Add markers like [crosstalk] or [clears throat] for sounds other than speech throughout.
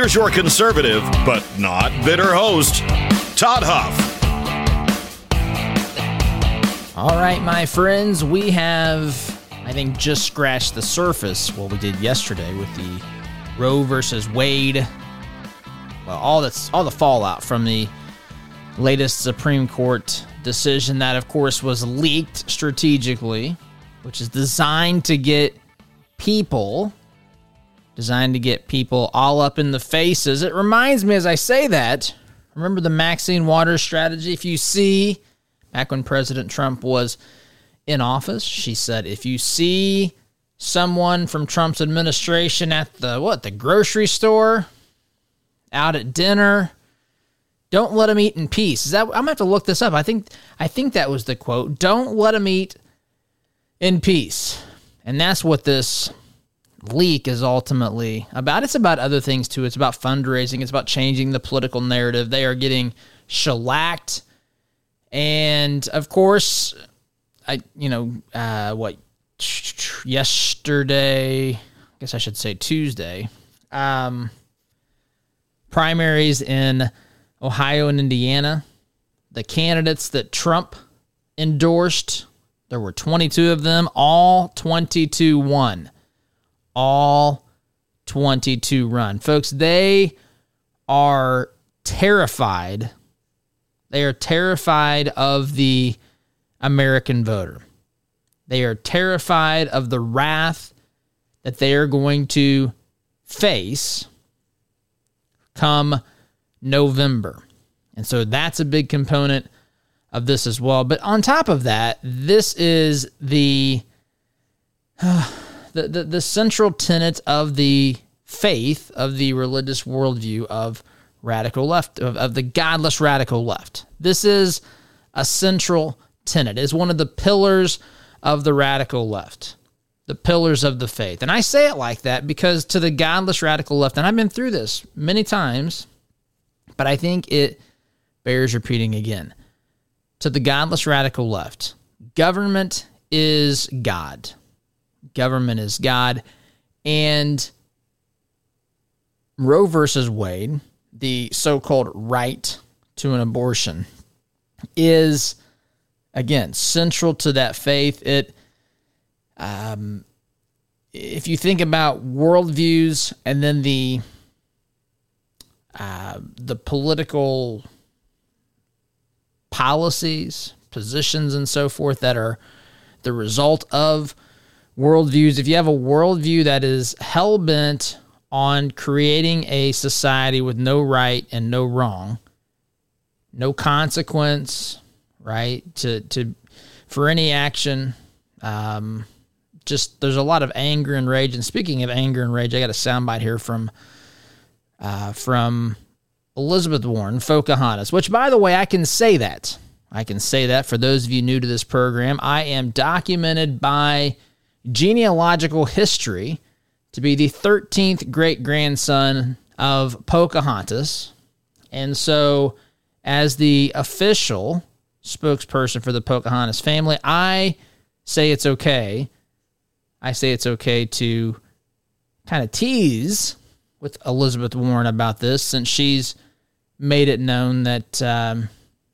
Here's your conservative, but not bitter host, Todd Huff. All right, my friends, we have, I think, just scratched the surface what we did yesterday with the Roe versus Wade. Well, all that's all the fallout from the latest Supreme Court decision that, of course, was leaked strategically, which is designed to get people designed to get people all up in the faces. It reminds me as I say that, remember the Maxine Waters strategy? If you see, back when President Trump was in office, she said, if you see someone from Trump's administration at the what, the grocery store, out at dinner, don't let them eat in peace. Is that I'm gonna have to look this up. I think I think that was the quote. Don't let them eat in peace. And that's what this leak is ultimately about. It's about other things too. It's about fundraising. It's about changing the political narrative. They are getting shellacked, and of course, I you know uh, what yesterday. I guess I should say Tuesday. Um, primaries in Ohio and Indiana. The candidates that Trump endorsed, there were 22 of them, all 22 won all 22 run. Folks, they are terrified. They are terrified of the American voter. They are terrified of the wrath that they are going to face come November. And so that's a big component of this as well. But on top of that, this is the. [sighs] Uh, the, the, the central tenet of the faith of the religious worldview of radical left of, of the godless radical left. This is a central tenet. Is one of the pillars of the radical left the pillars of the faith. And i say it like that because to the godless radical left and i've been through this many times but i think it bears repeating again. To the godless radical left government is god government is God. And Roe versus Wade, the so called right to an abortion, is again central to that faith. It, um, if you think about worldviews and then the uh, the political policies, positions, and so forth that are the result of worldviews, if you have a worldview that is hell bent on creating a society with no right and no wrong, no consequence, right? To to for any action, um, just there's a lot of anger and rage. And speaking of anger and rage, I got a soundbite here from uh, from Elizabeth Warren, Pocahontas. Which, by the way, I can say that. I can say that for those of you new to this program. I am documented by genealogical history to be the 13th great grandson of Pocahontas. And so, as the official spokesperson for the Pocahontas family, I say it's okay. I say it's okay to kind of tease with Elizabeth Warren about this since she's made it known that um,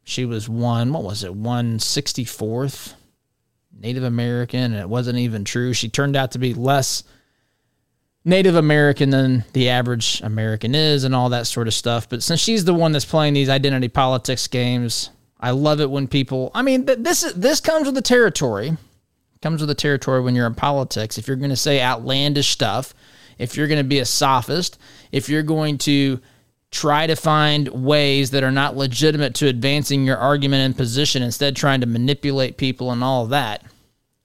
she was one, what was it, 164th Native American, and it wasn't even true. She turned out to be less Native American than the average American is, and all that sort of stuff. But since she's the one that's playing these identity politics games, I love it when people. I mean, this is this comes with the territory. Comes with the territory when you're in politics. If you're going to say outlandish stuff, if you're going to be a sophist, if you're going to try to find ways that are not legitimate to advancing your argument and position, instead trying to manipulate people and all of that,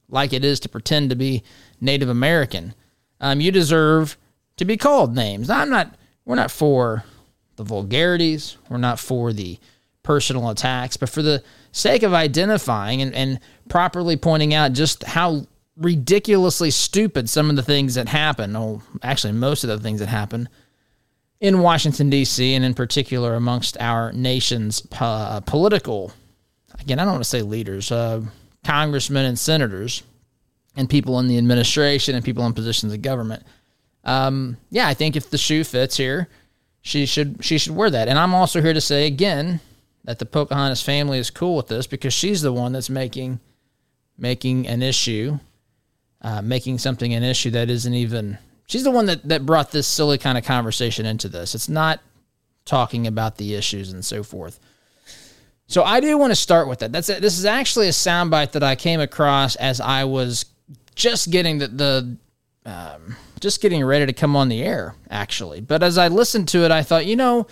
like it is to pretend to be Native American. Um, you deserve to be called names. I'm not. We're not for the vulgarities. We're not for the personal attacks, but for the sake of identifying and, and properly pointing out just how ridiculously stupid some of the things that happen, oh, actually, most of the things that happen in Washington, D.C., and in particular amongst our nation's uh, political, again, I don't want to say leaders, uh, congressmen and senators, and people in the administration and people in positions of government. Um, yeah, I think if the shoe fits here, she should she should wear that. And I'm also here to say again that the Pocahontas family is cool with this because she's the one that's making making an issue, uh, making something an issue that isn't even. She's the one that that brought this silly kind of conversation into this. It's not talking about the issues and so forth. So I do want to start with that. That's a, this is actually a soundbite that I came across as I was just getting the, the um, just getting ready to come on the air, actually. But as I listened to it, I thought, you know,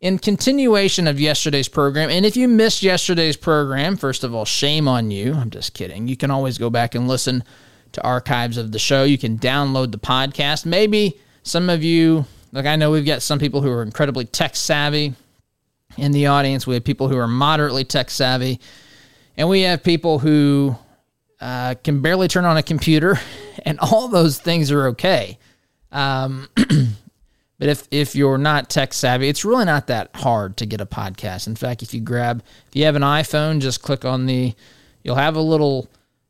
in continuation of yesterday's program, and if you missed yesterday's program, first of all, shame on you. I'm just kidding. You can always go back and listen to archives of the show. You can download the podcast. Maybe some of you, like I know we've got some people who are incredibly tech savvy in the audience. We have people who are moderately tech savvy, and we have people who uh, can barely turn on a computer, [laughs] and all those things are okay. Um, [clears throat] but if if you're not tech savvy, it's really not that hard to get a podcast. In fact, if you grab if you have an iPhone, just click on the you'll have a little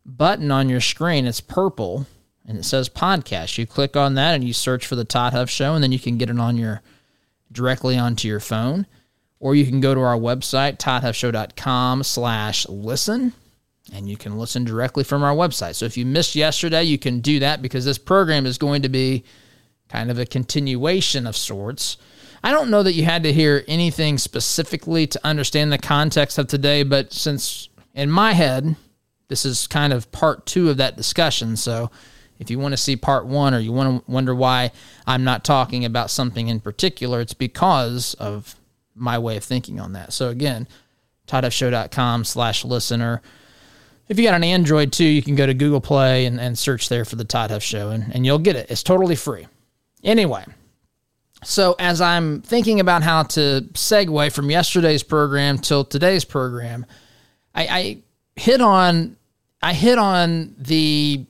button on your screen. It's purple and it says podcast. You click on that and you search for the Todd Huff Show, and then you can get it on your directly onto your phone. Or you can go to our website, toddhuffshow.com slash listen and you can listen directly from our website. So if you missed yesterday, you can do that because this program is going to be kind of a continuation of sorts. I don't know that you had to hear anything specifically to understand the context of today, but since in my head, this is kind of part two of that discussion. So if you want to see part one or you want to wonder why I'm not talking about something in particular, it's because of my way of thinking on that. So again, toddhuffshow.com slash listener if you got an Android too, you can go to Google Play and, and search there for the Todd Huff Show, and, and you'll get it. It's totally free. Anyway, so as I'm thinking about how to segue from yesterday's program till today's program, I, I hit on I hit on the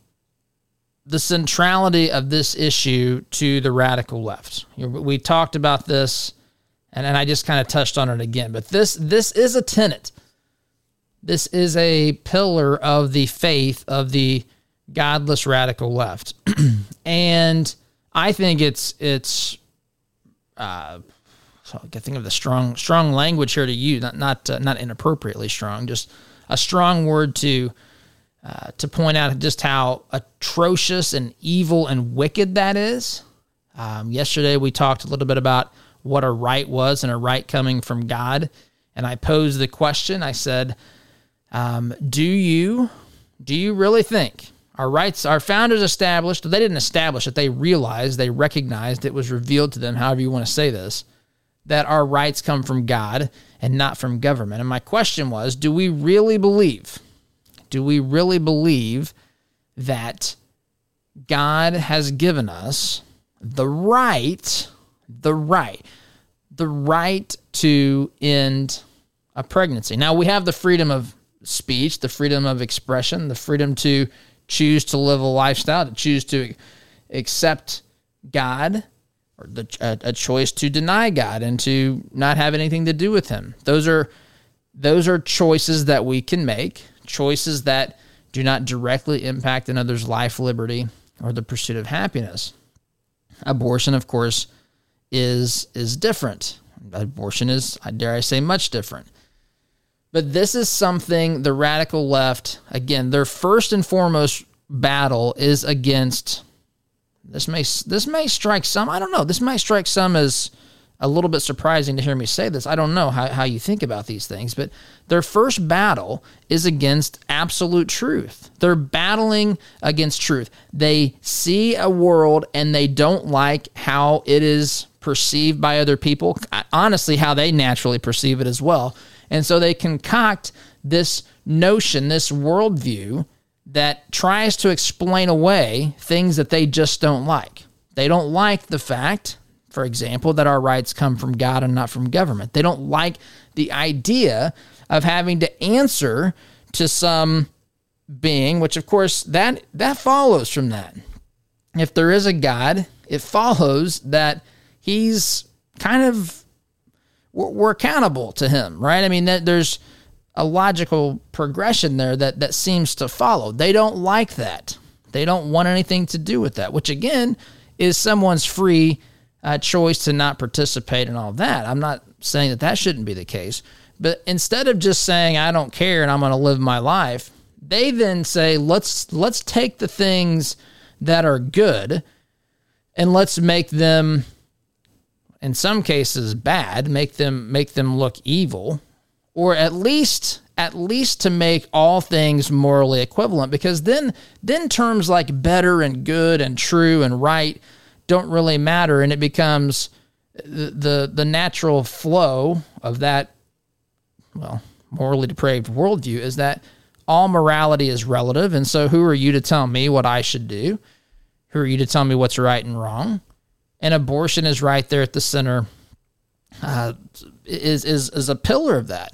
the centrality of this issue to the radical left. We talked about this, and, and I just kind of touched on it again. But this this is a tenet this is a pillar of the faith of the godless radical left. [clears throat] and I think it's it's uh, so I think of the strong strong language here to use, not not uh, not inappropriately strong, just a strong word to uh, to point out just how atrocious and evil and wicked that is. Um, yesterday we talked a little bit about what a right was and a right coming from God, and I posed the question. I said, um, do you do you really think our rights our founders established they didn't establish it they realized they recognized it was revealed to them however you want to say this that our rights come from God and not from government and my question was do we really believe do we really believe that God has given us the right the right the right to end a pregnancy now we have the freedom of speech, the freedom of expression, the freedom to choose to live a lifestyle, to choose to accept God, or the, a, a choice to deny God and to not have anything to do with Him. Those are those are choices that we can make, choices that do not directly impact another's life, liberty, or the pursuit of happiness. Abortion, of course, is is different. Abortion is, I dare I say, much different. But this is something the radical left, again, their first and foremost battle is against this may this may strike some, I don't know, this might strike some as a little bit surprising to hear me say this. I don't know how, how you think about these things, but their first battle is against absolute truth. They're battling against truth. They see a world and they don't like how it is perceived by other people, honestly, how they naturally perceive it as well. And so they concoct this notion, this worldview that tries to explain away things that they just don't like. They don't like the fact, for example, that our rights come from God and not from government. They don't like the idea of having to answer to some being, which of course that that follows from that. If there is a God, it follows that he's kind of we're, accountable to him, right? I mean, there's a logical progression there that that seems to follow. They don't like that. They don't want anything to do with that, which again is someone's free uh, choice to not participate in all that. I'm not saying that that shouldn't be the case, but instead of just saying I don't care and I'm going to live my life, they then say let's let's take the things that are good and let's make them in some cases bad, make them make them look evil, or at least at least to make all things morally equivalent because then then terms like better and good and true and right don't really matter and it becomes the the, the natural flow of that well morally depraved worldview is that all morality is relative and so who are you to tell me what I should do? Who are you to tell me what's right and wrong? And abortion is right there at the center uh, is is is a pillar of that.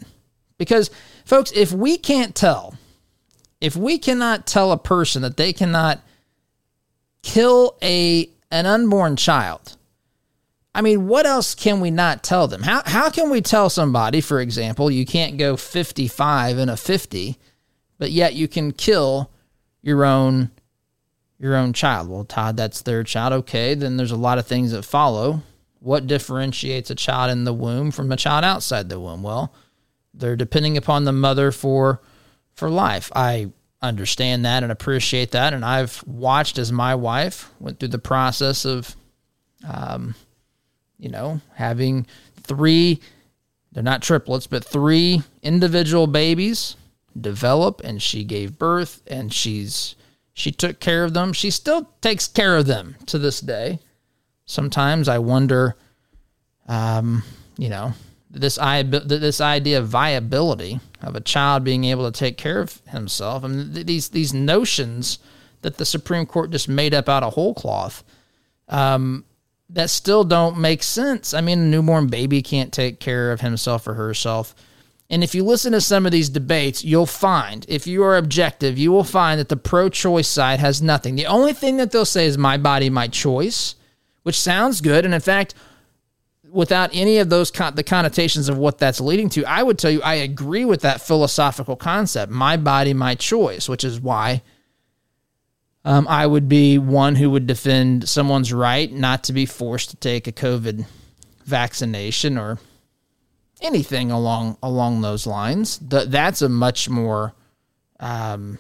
Because folks if we can't tell if we cannot tell a person that they cannot kill a an unborn child I mean, what else can we not tell them? How, how can we tell somebody, for example, you can't go 55 in a 50, but yet you can kill your own your own child. Well, Todd, that's their child. Okay, then there's a lot of things that follow. What differentiates a child in the womb from a child outside the womb? Well, they're depending upon the mother for for life. I understand that and appreciate that, and I've watched as my wife went through the process of, um, you know, having three. They're not triplets, but three individual babies develop, and she gave birth, and she's she took care of them. She still takes care of them to this day. Sometimes I wonder, um, you know, this i this idea of viability of a child being able to take care of himself, I and mean, these these notions that the Supreme Court just made up out of whole cloth, um, that still don't make sense. I mean, a newborn baby can't take care of himself or herself. And if you listen to some of these debates, you'll find, if you are objective, you will find that the pro choice side has nothing. The only thing that they'll say is my body, my choice, which sounds good. And in fact, without any of those con- the connotations of what that's leading to, I would tell you I agree with that philosophical concept, my body, my choice, which is why um, I would be one who would defend someone's right not to be forced to take a COVID vaccination or anything along along those lines. Th- that's a much more um,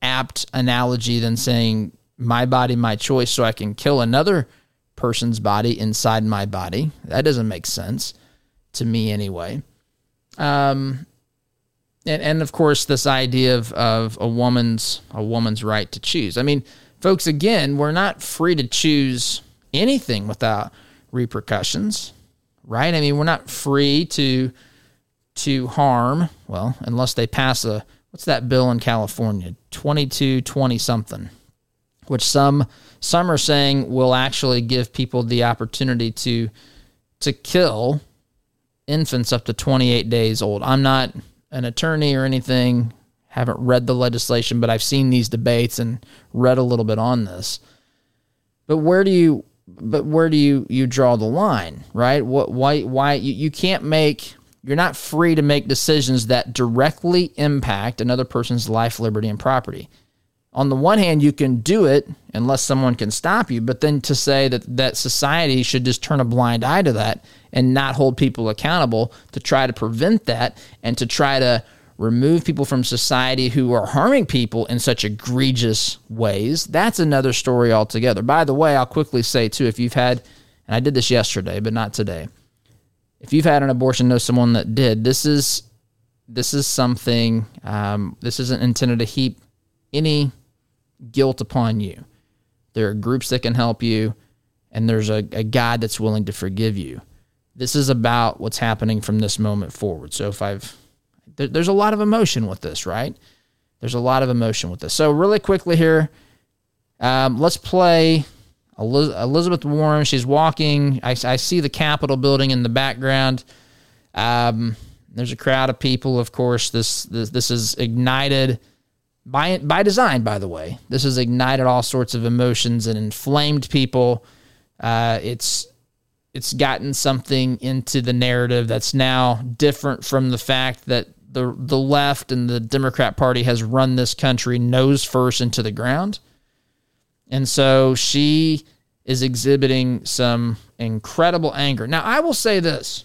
apt analogy than saying my body, my choice, so I can kill another person's body inside my body. That doesn't make sense to me anyway. Um, and, and of course, this idea of, of a woman's a woman's right to choose. I mean, folks, again, we're not free to choose anything without repercussions right? I mean, we're not free to to harm, well, unless they pass a what's that bill in California? 2220 something, which some some are saying will actually give people the opportunity to to kill infants up to 28 days old. I'm not an attorney or anything, haven't read the legislation, but I've seen these debates and read a little bit on this. But where do you but where do you you draw the line, right? What why why you, you can't make you're not free to make decisions that directly impact another person's life, liberty, and property. On the one hand, you can do it unless someone can stop you, but then to say that that society should just turn a blind eye to that and not hold people accountable to try to prevent that and to try to remove people from society who are harming people in such egregious ways, that's another story altogether. By the way, I'll quickly say too, if you've had, and I did this yesterday, but not today. If you've had an abortion, know someone that did. This is this is something. Um, this isn't intended to heap any guilt upon you. There are groups that can help you, and there's a, a God that's willing to forgive you. This is about what's happening from this moment forward. So if I've there, there's a lot of emotion with this, right? There's a lot of emotion with this. So really quickly here, um, let's play Elizabeth Warren, she's walking. I, I see the Capitol building in the background. Um, there's a crowd of people. Of course, this this, this is ignited by by design. By the way, this has ignited all sorts of emotions and inflamed people. Uh, it's it's gotten something into the narrative that's now different from the fact that the the left and the Democrat Party has run this country nose first into the ground. And so she is exhibiting some incredible anger. Now, I will say this.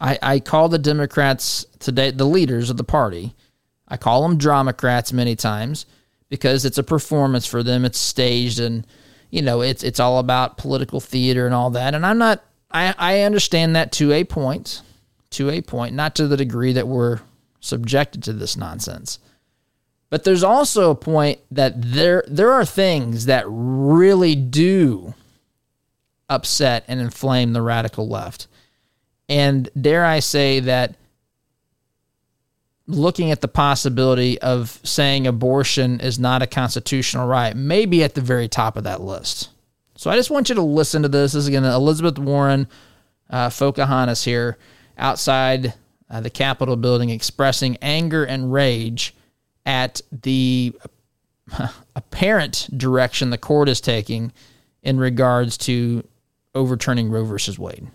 I, I call the Democrats today, the leaders of the party, I call them dramacrats many times because it's a performance for them. It's staged and, you know, it's, it's all about political theater and all that. And I'm not, I, I understand that to a point, to a point, not to the degree that we're subjected to this nonsense. But there's also a point that there there are things that really do upset and inflame the radical left. And dare I say that looking at the possibility of saying abortion is not a constitutional right may be at the very top of that list. So I just want you to listen to this. This is again Elizabeth Warren, uh, here outside uh, the Capitol building expressing anger and rage at the [laughs] apparent direction the court is taking in regards to overturning Roe versus Wade.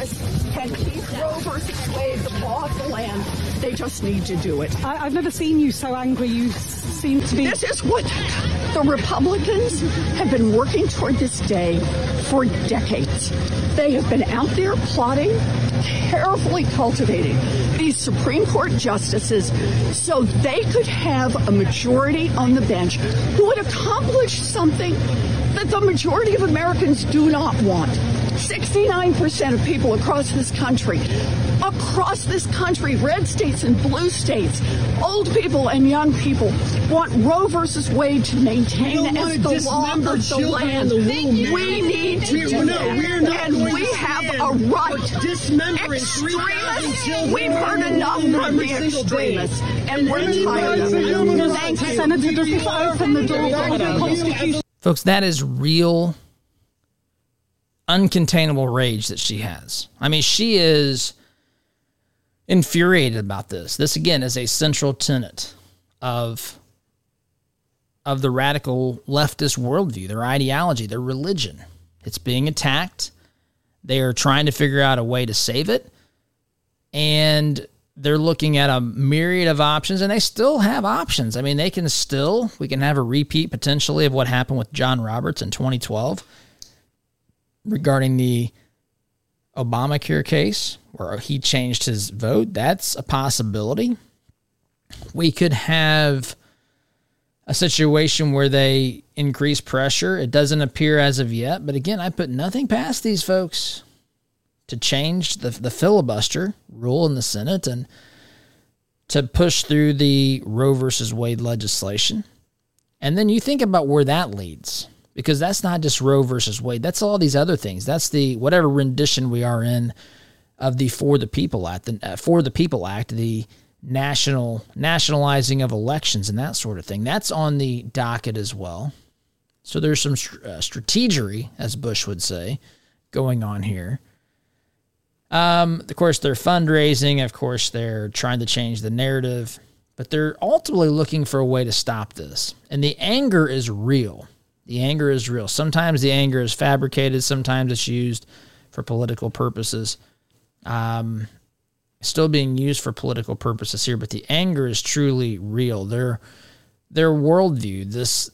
Congress can keep Roe versus Wade the law of the land. They just need to do it. I, have never seen you so angry. You seem to be. This is what the Republicans have been working toward this day for decades. They have been out there plotting, carefully cultivating these Supreme Court justices so they could have a majority on the bench who would accomplish something that the majority of Americans do not want. 69% of people across this country, across this country, red states and blue states, old people and young people, want Roe versus Wade to maintain as the law of the land. The womb, we need to do no, that. and we have a right. Extremists, we've heard enough from the extremists, and we're tired of it. Thank you. Senator, open the door for the Constitution? Folks, that is real uncontainable rage that she has. I mean, she is infuriated about this. This again is a central tenet of of the radical leftist worldview, their ideology, their religion. It's being attacked. They are trying to figure out a way to save it. And they're looking at a myriad of options and they still have options. I mean, they can still, we can have a repeat potentially of what happened with John Roberts in 2012 regarding the Obamacare case where he changed his vote. That's a possibility. We could have a situation where they increase pressure. It doesn't appear as of yet, but again, I put nothing past these folks to change the the filibuster rule in the Senate and to push through the Roe versus Wade legislation. And then you think about where that leads because that's not just Roe versus Wade. That's all these other things. That's the whatever rendition we are in of the For the People Act, the uh, For the People Act, the national nationalizing of elections and that sort of thing. That's on the docket as well. So there's some uh, strategery, as Bush would say, going on here. Um, of course, they're fundraising. Of course, they're trying to change the narrative, but they're ultimately looking for a way to stop this. And the anger is real. The anger is real. Sometimes the anger is fabricated, sometimes it's used for political purposes. Um, still being used for political purposes here, but the anger is truly real. Their their worldview, this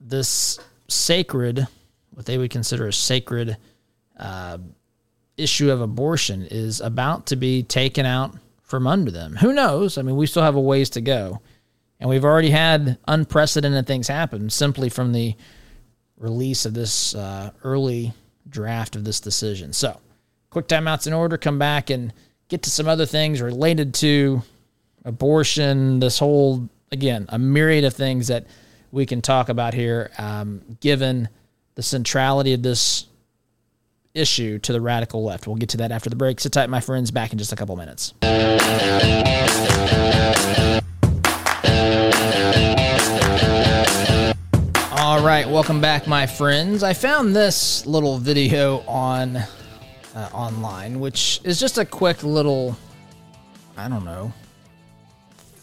this sacred, what they would consider a sacred uh, issue of abortion, is about to be taken out from under them. Who knows? I mean, we still have a ways to go, and we've already had unprecedented things happen simply from the release of this uh, early draft of this decision. So, quick timeouts in order. Come back and get to some other things related to abortion. This whole again a myriad of things that we can talk about here, um, given the centrality of this issue to the radical left. We'll get to that after the break. Sit tight, my friends. Back in just a couple minutes. All right, welcome back, my friends. I found this little video on uh, online, which is just a quick little, I don't know,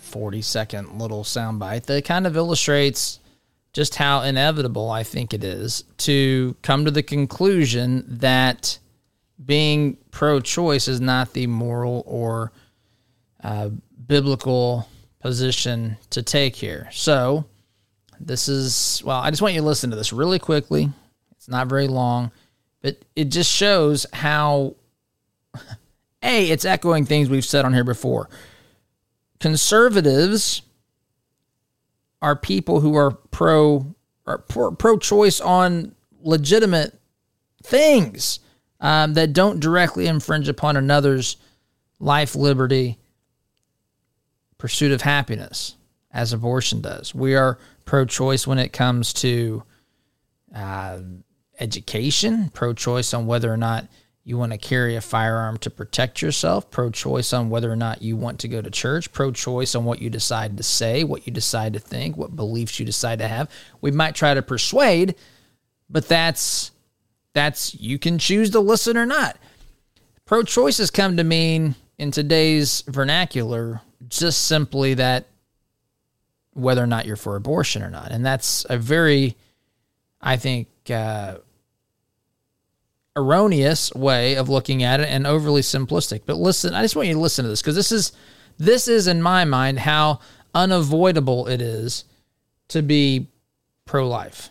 40 second little soundbite that kind of illustrates just how inevitable I think it is to come to the conclusion that being pro choice is not the moral or uh, biblical position to take here. So, this is, well, I just want you to listen to this really quickly. It's not very long, but it just shows how, [laughs] A, it's echoing things we've said on here before. Conservatives are people who are pro are pro choice on legitimate things um, that don't directly infringe upon another's life, liberty, pursuit of happiness, as abortion does. We are pro choice when it comes to uh, education, pro choice on whether or not you want to carry a firearm to protect yourself, pro choice on whether or not you want to go to church, pro choice on what you decide to say, what you decide to think, what beliefs you decide to have. We might try to persuade, but that's that's you can choose to listen or not. Pro choice has come to mean in today's vernacular just simply that whether or not you're for abortion or not. And that's a very, I think, uh, erroneous way of looking at it and overly simplistic. But listen, I just want you to listen to this because this is this is in my mind how unavoidable it is to be pro-life.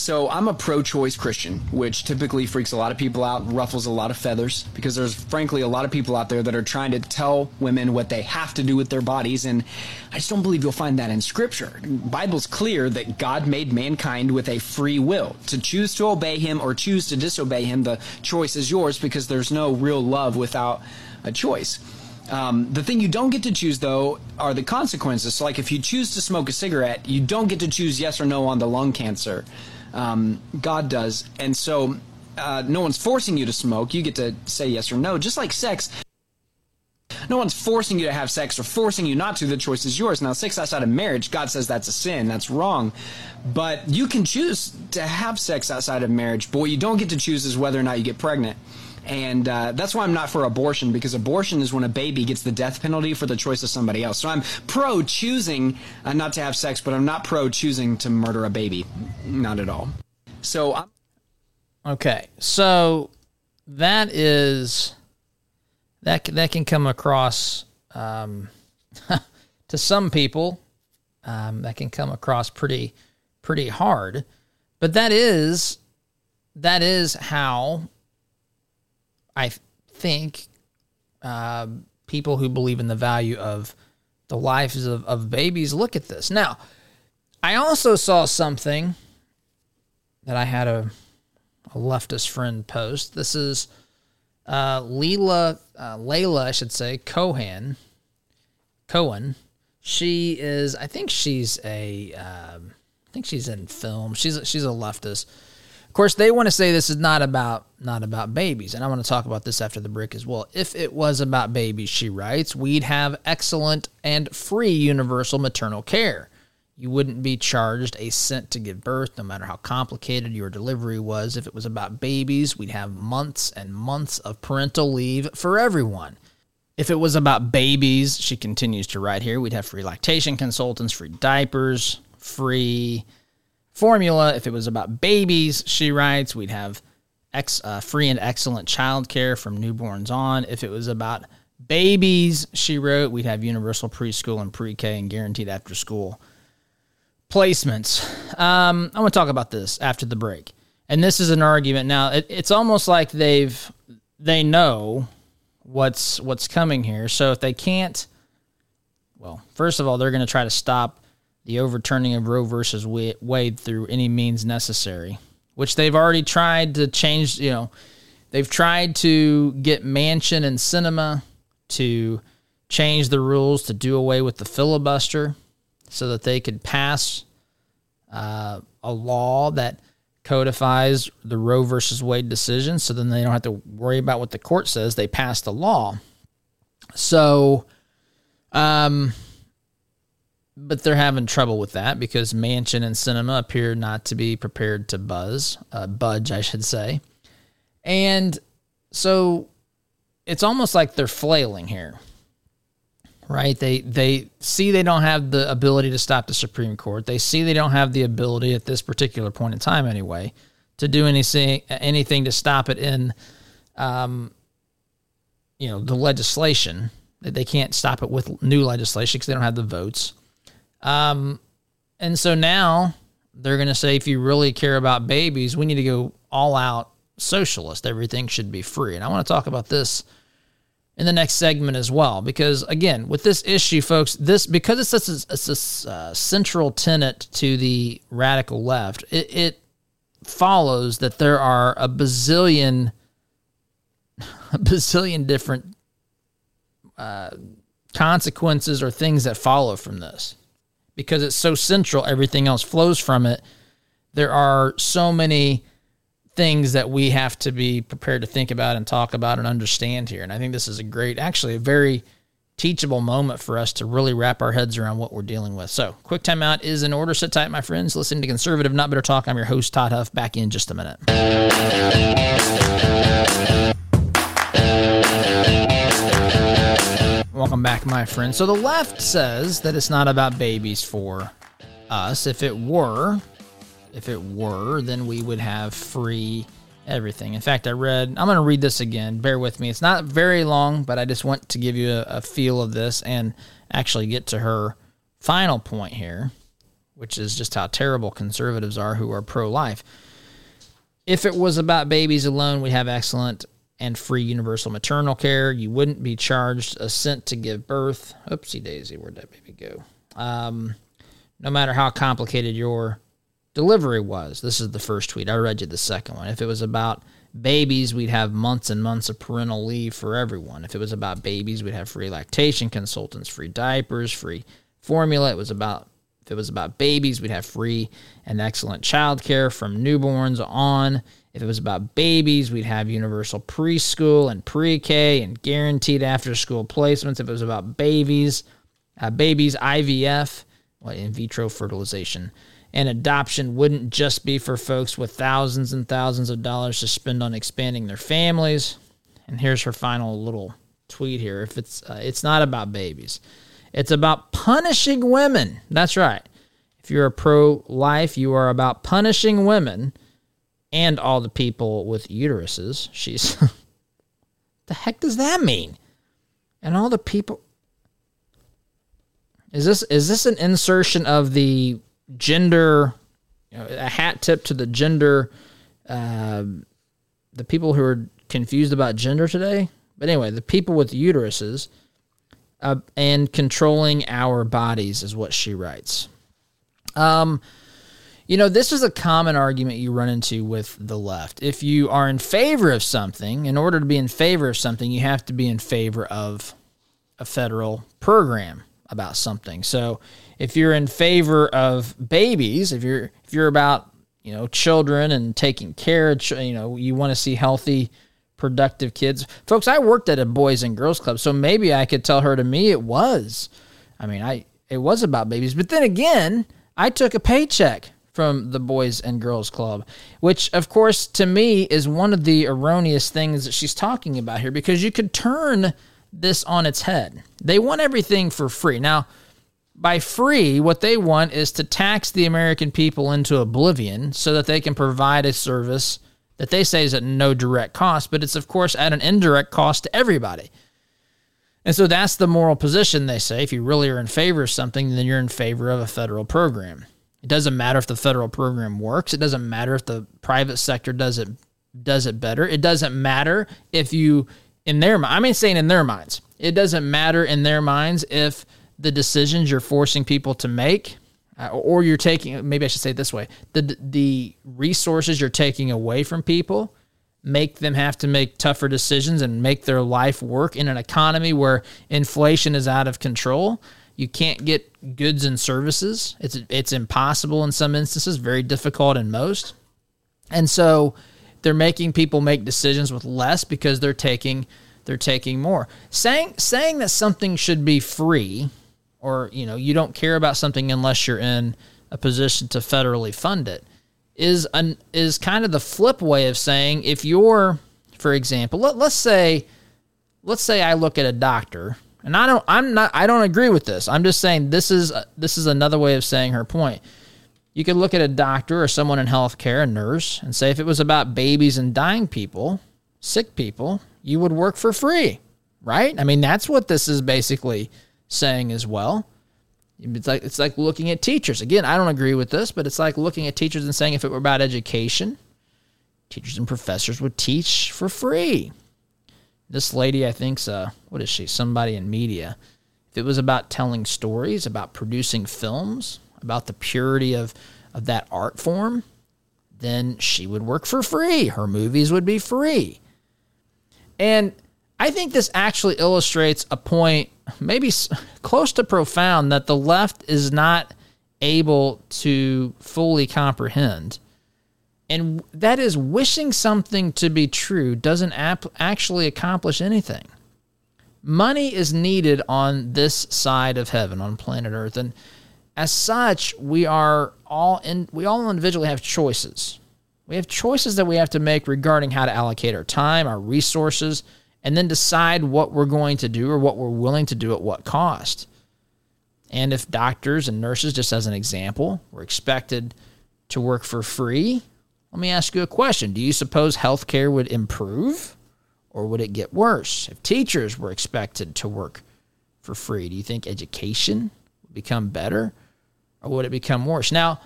So I'm a pro-choice Christian, which typically freaks a lot of people out, ruffles a lot of feathers, because there's frankly a lot of people out there that are trying to tell women what they have to do with their bodies, and I just don't believe you'll find that in Scripture. Bible's clear that God made mankind with a free will to choose to obey Him or choose to disobey Him. The choice is yours because there's no real love without a choice. Um, the thing you don't get to choose, though, are the consequences. So, like if you choose to smoke a cigarette, you don't get to choose yes or no on the lung cancer um, God does. And so uh, no one's forcing you to smoke. You get to say yes or no, just like sex. No one's forcing you to have sex or forcing you not to. The choice is yours. Now, sex outside of marriage, God says that's a sin. That's wrong. But you can choose to have sex outside of marriage. But what you don't get to choose is whether or not you get pregnant. And uh, that's why I'm not for abortion because abortion is when a baby gets the death penalty for the choice of somebody else. So I'm pro choosing uh, not to have sex, but I'm not pro choosing to murder a baby. Not at all. So I'm. Okay. So that is. That, that can come across um, [laughs] to some people um, that can come across pretty pretty hard but that is that is how I think uh, people who believe in the value of the lives of, of babies look at this. Now, I also saw something that I had a, a leftist friend post. This is uh, Leila, uh, Layla, I should say, Cohen. Cohen. She is, I think she's a, um, I think she's in film. She's she's a leftist. Of course, they want to say this is not about not about babies, and I want to talk about this after the break as well. If it was about babies, she writes, we'd have excellent and free universal maternal care. You wouldn't be charged a cent to give birth, no matter how complicated your delivery was. If it was about babies, we'd have months and months of parental leave for everyone. If it was about babies, she continues to write here, we'd have free lactation consultants, free diapers, free formula. If it was about babies, she writes, we'd have ex, uh, free and excellent childcare from newborns on. If it was about babies, she wrote, we'd have universal preschool and pre K and guaranteed after school placements. Um, I want to talk about this after the break. And this is an argument now. It, it's almost like they've they know what's what's coming here. So if they can't, well, first of all, they're going to try to stop the overturning of Roe versus Wade through any means necessary, which they've already tried to change. You know, they've tried to get Manchin and Sinema to change the rules to do away with the filibuster so that they could pass uh, a law that codifies the Roe versus Wade decision, so then they don't have to worry about what the court says. They pass the law. So, um, but they're having trouble with that because Manchin and Sinema appear not to be prepared to buzz, uh, budge, I should say. And so it's almost like they're flailing here, right? They they see they don't have the ability to stop the Supreme Court. They see they don't have the ability at this particular point in time, anyway, to do anything anything to stop it in, um, you know, the legislation. That they can't stop it with new legislation because they don't have the votes. Um, and so now they're going to say, if you really care about babies, we need to go all out socialist. Everything should be free. And I want to talk about this in the next segment as well, because again, with this issue, folks, this because it's this it's a uh, central tenet to the radical left. It, it follows that there are a bazillion, [laughs] a bazillion different uh, consequences or things that follow from this because it's so central, everything else flows from it. There are so many things that we have to be prepared to think about and talk about and understand here. And I think this is a great, actually, a very teachable moment for us to really wrap our heads around what we're dealing with. So, quick timeout is in order. Sit tight, my friends. Listen to Conservative Not Better Talk. I'm your host, Todd Huff. Back in just a minute. Welcome back, my friend. So the left says that it's not about babies for us. If it were, if it were, then we would have free everything. In fact, I read, I'm going to read this again. Bear with me. It's not very long, but I just want to give you a, a feel of this and actually get to her final point here, which is just how terrible conservatives are who are pro life. If it was about babies alone, we have excellent and free universal maternal care. You wouldn't be charged a cent to give birth. Oopsie daisy, where'd that baby go? Um, no matter how complicated your delivery was. This is the first tweet. I read you the second one. If it was about babies, we'd have months and months of parental leave for everyone. If it was about babies, we'd have free lactation consultants, free diapers, free formula. It was about if it was about babies, we'd have free and excellent child care from newborns on. If it was about babies, we'd have universal preschool and pre-K and guaranteed after-school placements. If it was about babies, uh, babies IVF, well, in vitro fertilization, and adoption wouldn't just be for folks with thousands and thousands of dollars to spend on expanding their families. And here's her final little tweet here. If it's uh, it's not about babies, it's about punishing women. That's right. If you're a pro-life, you are about punishing women and all the people with uteruses. She's [laughs] the heck does that mean? And all the people is this is this an insertion of the gender you know, a hat tip to the gender uh, the people who are confused about gender today but anyway the people with uteruses uh, and controlling our bodies is what she writes um you know, this is a common argument you run into with the left. If you are in favor of something, in order to be in favor of something, you have to be in favor of a federal program about something. So, if you're in favor of babies, if you're if you're about, you know, children and taking care of, you know, you want to see healthy productive kids. Folks, I worked at a boys and girls club, so maybe I could tell her to me it was. I mean, I it was about babies. But then again, I took a paycheck from the Boys and Girls Club, which, of course, to me is one of the erroneous things that she's talking about here because you could turn this on its head. They want everything for free. Now, by free, what they want is to tax the American people into oblivion so that they can provide a service that they say is at no direct cost, but it's, of course, at an indirect cost to everybody. And so that's the moral position they say. If you really are in favor of something, then you're in favor of a federal program. It doesn't matter if the federal program works. It doesn't matter if the private sector does it does it better. It doesn't matter if you in their I mean saying in their minds. It doesn't matter in their minds if the decisions you're forcing people to make uh, or you're taking maybe I should say it this way. The the resources you're taking away from people make them have to make tougher decisions and make their life work in an economy where inflation is out of control you can't get goods and services. It's it's impossible in some instances, very difficult in most. And so they're making people make decisions with less because they're taking they're taking more. Saying saying that something should be free or you know, you don't care about something unless you're in a position to federally fund it is an is kind of the flip way of saying if you're for example, let, let's say let's say I look at a doctor and I don't I'm not I don't agree with this. I'm just saying this is this is another way of saying her point. You could look at a doctor or someone in healthcare, a nurse, and say if it was about babies and dying people, sick people, you would work for free, right? I mean, that's what this is basically saying as well. It's like it's like looking at teachers. Again, I don't agree with this, but it's like looking at teachers and saying if it were about education, teachers and professors would teach for free. This lady, I think's uh, what is she? Somebody in media. If it was about telling stories, about producing films, about the purity of of that art form, then she would work for free. Her movies would be free. And I think this actually illustrates a point, maybe close to profound, that the left is not able to fully comprehend. And that is wishing something to be true doesn't ap- actually accomplish anything. Money is needed on this side of heaven, on planet Earth. And as such, we are all in, we all individually have choices. We have choices that we have to make regarding how to allocate our time, our resources, and then decide what we're going to do or what we're willing to do at what cost. And if doctors and nurses, just as an example, were expected to work for free, let me ask you a question. Do you suppose healthcare would improve or would it get worse? If teachers were expected to work for free, do you think education would become better or would it become worse? Now,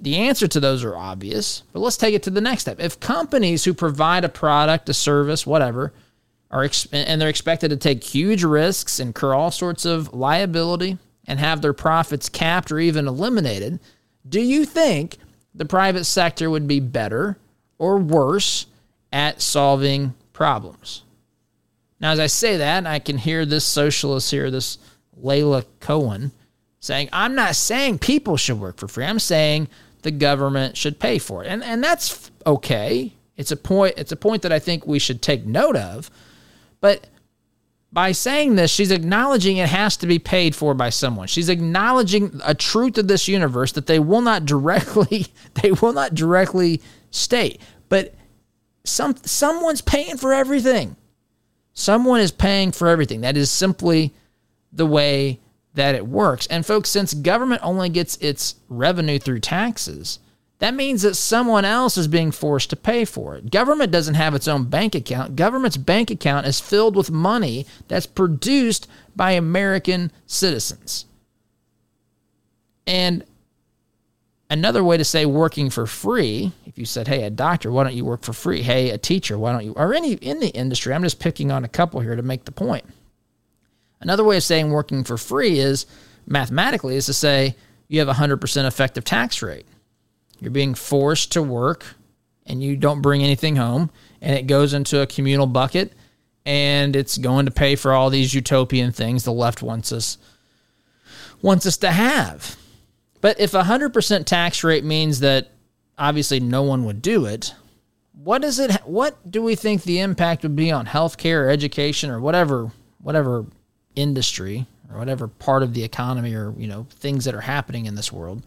the answer to those are obvious, but let's take it to the next step. If companies who provide a product, a service, whatever, are ex- and they're expected to take huge risks, incur all sorts of liability, and have their profits capped or even eliminated, do you think the private sector would be better or worse at solving problems? Now, as I say that, I can hear this socialist here, this Layla Cohen, saying, I'm not saying people should work for free. I'm saying the government should pay for it. And, and that's okay. It's a point, it's a point that I think we should take note of. But by saying this, she's acknowledging it has to be paid for by someone. She's acknowledging a truth of this universe that they will not directly [laughs] they will not directly state. But some someone's paying for everything. Someone is paying for everything. That is simply the way that it works. And folks, since government only gets its revenue through taxes, that means that someone else is being forced to pay for it. Government doesn't have its own bank account. Government's bank account is filled with money that's produced by American citizens. And another way to say working for free, if you said, hey, a doctor, why don't you work for free? Hey, a teacher, why don't you? Or any in the industry, I'm just picking on a couple here to make the point. Another way of saying working for free is mathematically is to say you have a 100% effective tax rate. You're being forced to work and you don't bring anything home and it goes into a communal bucket and it's going to pay for all these utopian things the left wants us wants us to have. But if a 100% tax rate means that obviously no one would do it, what is it what do we think the impact would be on healthcare or education or whatever whatever industry or whatever part of the economy or you know things that are happening in this world?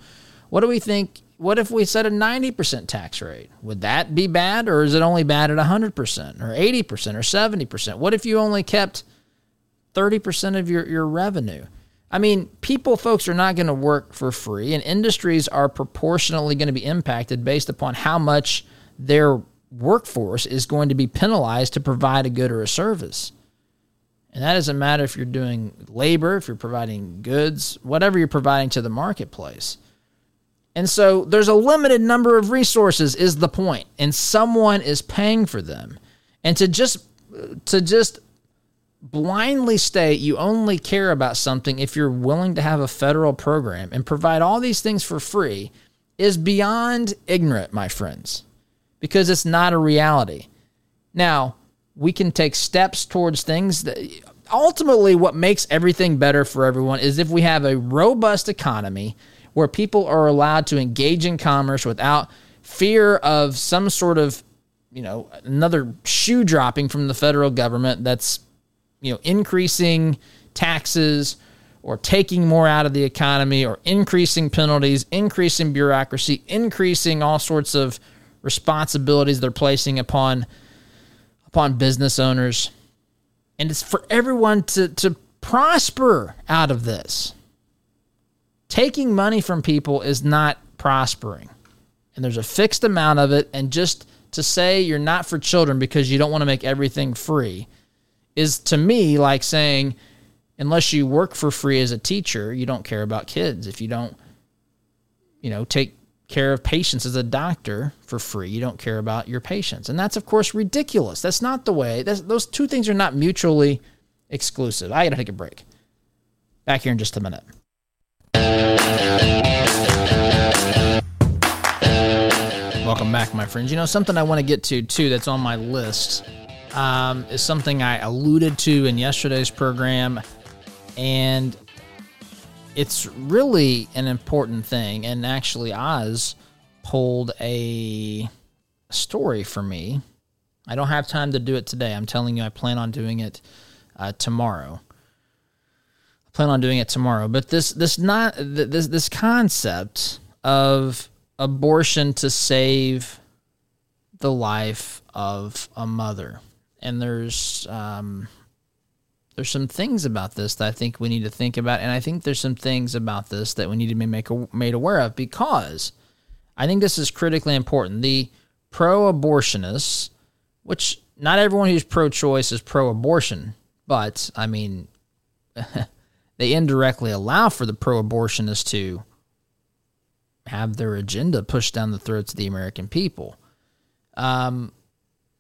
What do we think what if we set a 90% tax rate? Would that be bad or is it only bad at 100% or 80% or 70%? What if you only kept 30% of your, your revenue? I mean, people, folks, are not going to work for free, and industries are proportionally going to be impacted based upon how much their workforce is going to be penalized to provide a good or a service. And that doesn't matter if you're doing labor, if you're providing goods, whatever you're providing to the marketplace. And so there's a limited number of resources is the point, and someone is paying for them. And to just to just blindly state you only care about something if you're willing to have a federal program and provide all these things for free is beyond ignorant, my friends, because it's not a reality. Now, we can take steps towards things that ultimately what makes everything better for everyone is if we have a robust economy where people are allowed to engage in commerce without fear of some sort of, you know, another shoe dropping from the federal government that's, you know, increasing taxes or taking more out of the economy or increasing penalties, increasing bureaucracy, increasing all sorts of responsibilities they're placing upon upon business owners. And it's for everyone to, to prosper out of this. Taking money from people is not prospering. And there's a fixed amount of it. And just to say you're not for children because you don't want to make everything free is to me like saying, unless you work for free as a teacher, you don't care about kids. If you don't, you know, take care of patients as a doctor for free, you don't care about your patients. And that's, of course, ridiculous. That's not the way. That's, those two things are not mutually exclusive. I got to take a break. Back here in just a minute. Welcome back, my friends. You know, something I want to get to too that's on my list um, is something I alluded to in yesterday's program. And it's really an important thing. And actually, Oz pulled a story for me. I don't have time to do it today. I'm telling you, I plan on doing it uh, tomorrow. Plan on doing it tomorrow. But this this not this this concept of abortion to save the life of a mother, and there's um, there's some things about this that I think we need to think about, and I think there's some things about this that we need to be make, made aware of because I think this is critically important. The pro-abortionists, which not everyone who's pro-choice is pro-abortion, but I mean, [laughs] they indirectly allow for the pro-abortionists to have their agenda pushed down the throats of the American people. Um,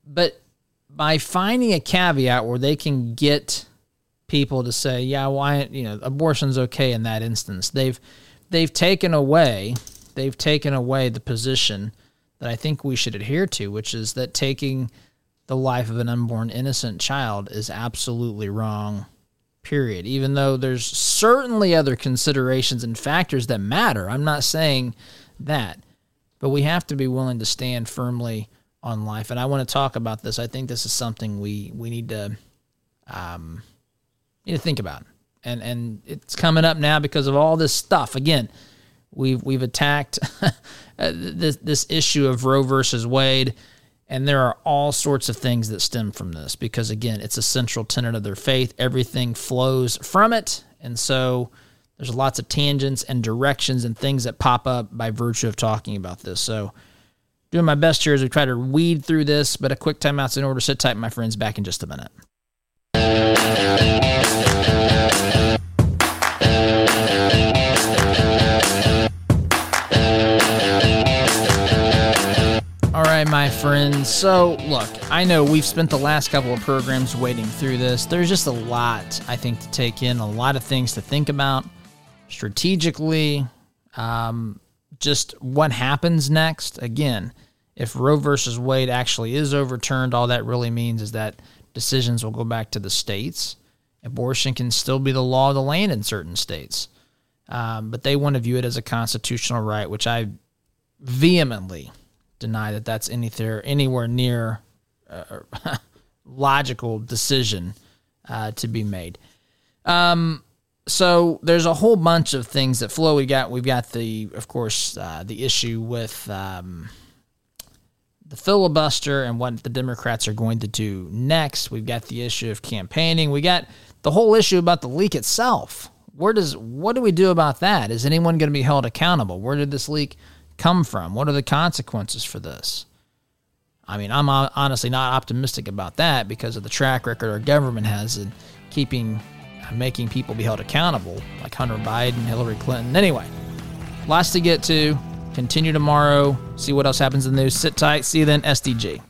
but by finding a caveat where they can get people to say, yeah, why you know abortion's okay in that instance. They've they've taken away they've taken away the position that I think we should adhere to, which is that taking the life of an unborn innocent child is absolutely wrong. Period. Even though there's certainly other considerations and factors that matter. I'm not saying that. But we have to be willing to stand firmly on life. And I want to talk about this. I think this is something we, we need to um, need to think about. And and it's coming up now because of all this stuff. Again, we've we've attacked [laughs] this this issue of Roe versus Wade, and there are all sorts of things that stem from this because again, it's a central tenet of their faith. Everything flows from it, and so there's lots of tangents and directions and things that pop up by virtue of talking about this. So doing my best here as we try to weed through this, but a quick timeout's in order. Sit tight, my friends. Back in just a minute. Right, my friends. So, look, I know we've spent the last couple of programs wading through this. There's just a lot, I think, to take in, a lot of things to think about strategically, um, just what happens next. Again, if Roe versus Wade actually is overturned, all that really means is that decisions will go back to the states. Abortion can still be the law of the land in certain states, um, but they want to view it as a constitutional right, which I vehemently deny that that's anything anywhere near a [laughs] logical decision uh, to be made. Um, so there's a whole bunch of things that flow. We got we've got the of course uh, the issue with um, the filibuster and what the Democrats are going to do next. We've got the issue of campaigning. We got the whole issue about the leak itself. Where does what do we do about that? Is anyone going to be held accountable? Where did this leak come from? What are the consequences for this? I mean, I'm honestly not optimistic about that because of the track record our government has in keeping uh, making people be held accountable, like Hunter Biden, Hillary Clinton. Anyway, lots to get to. Continue tomorrow. See what else happens in the news. Sit tight. See you then, SDG.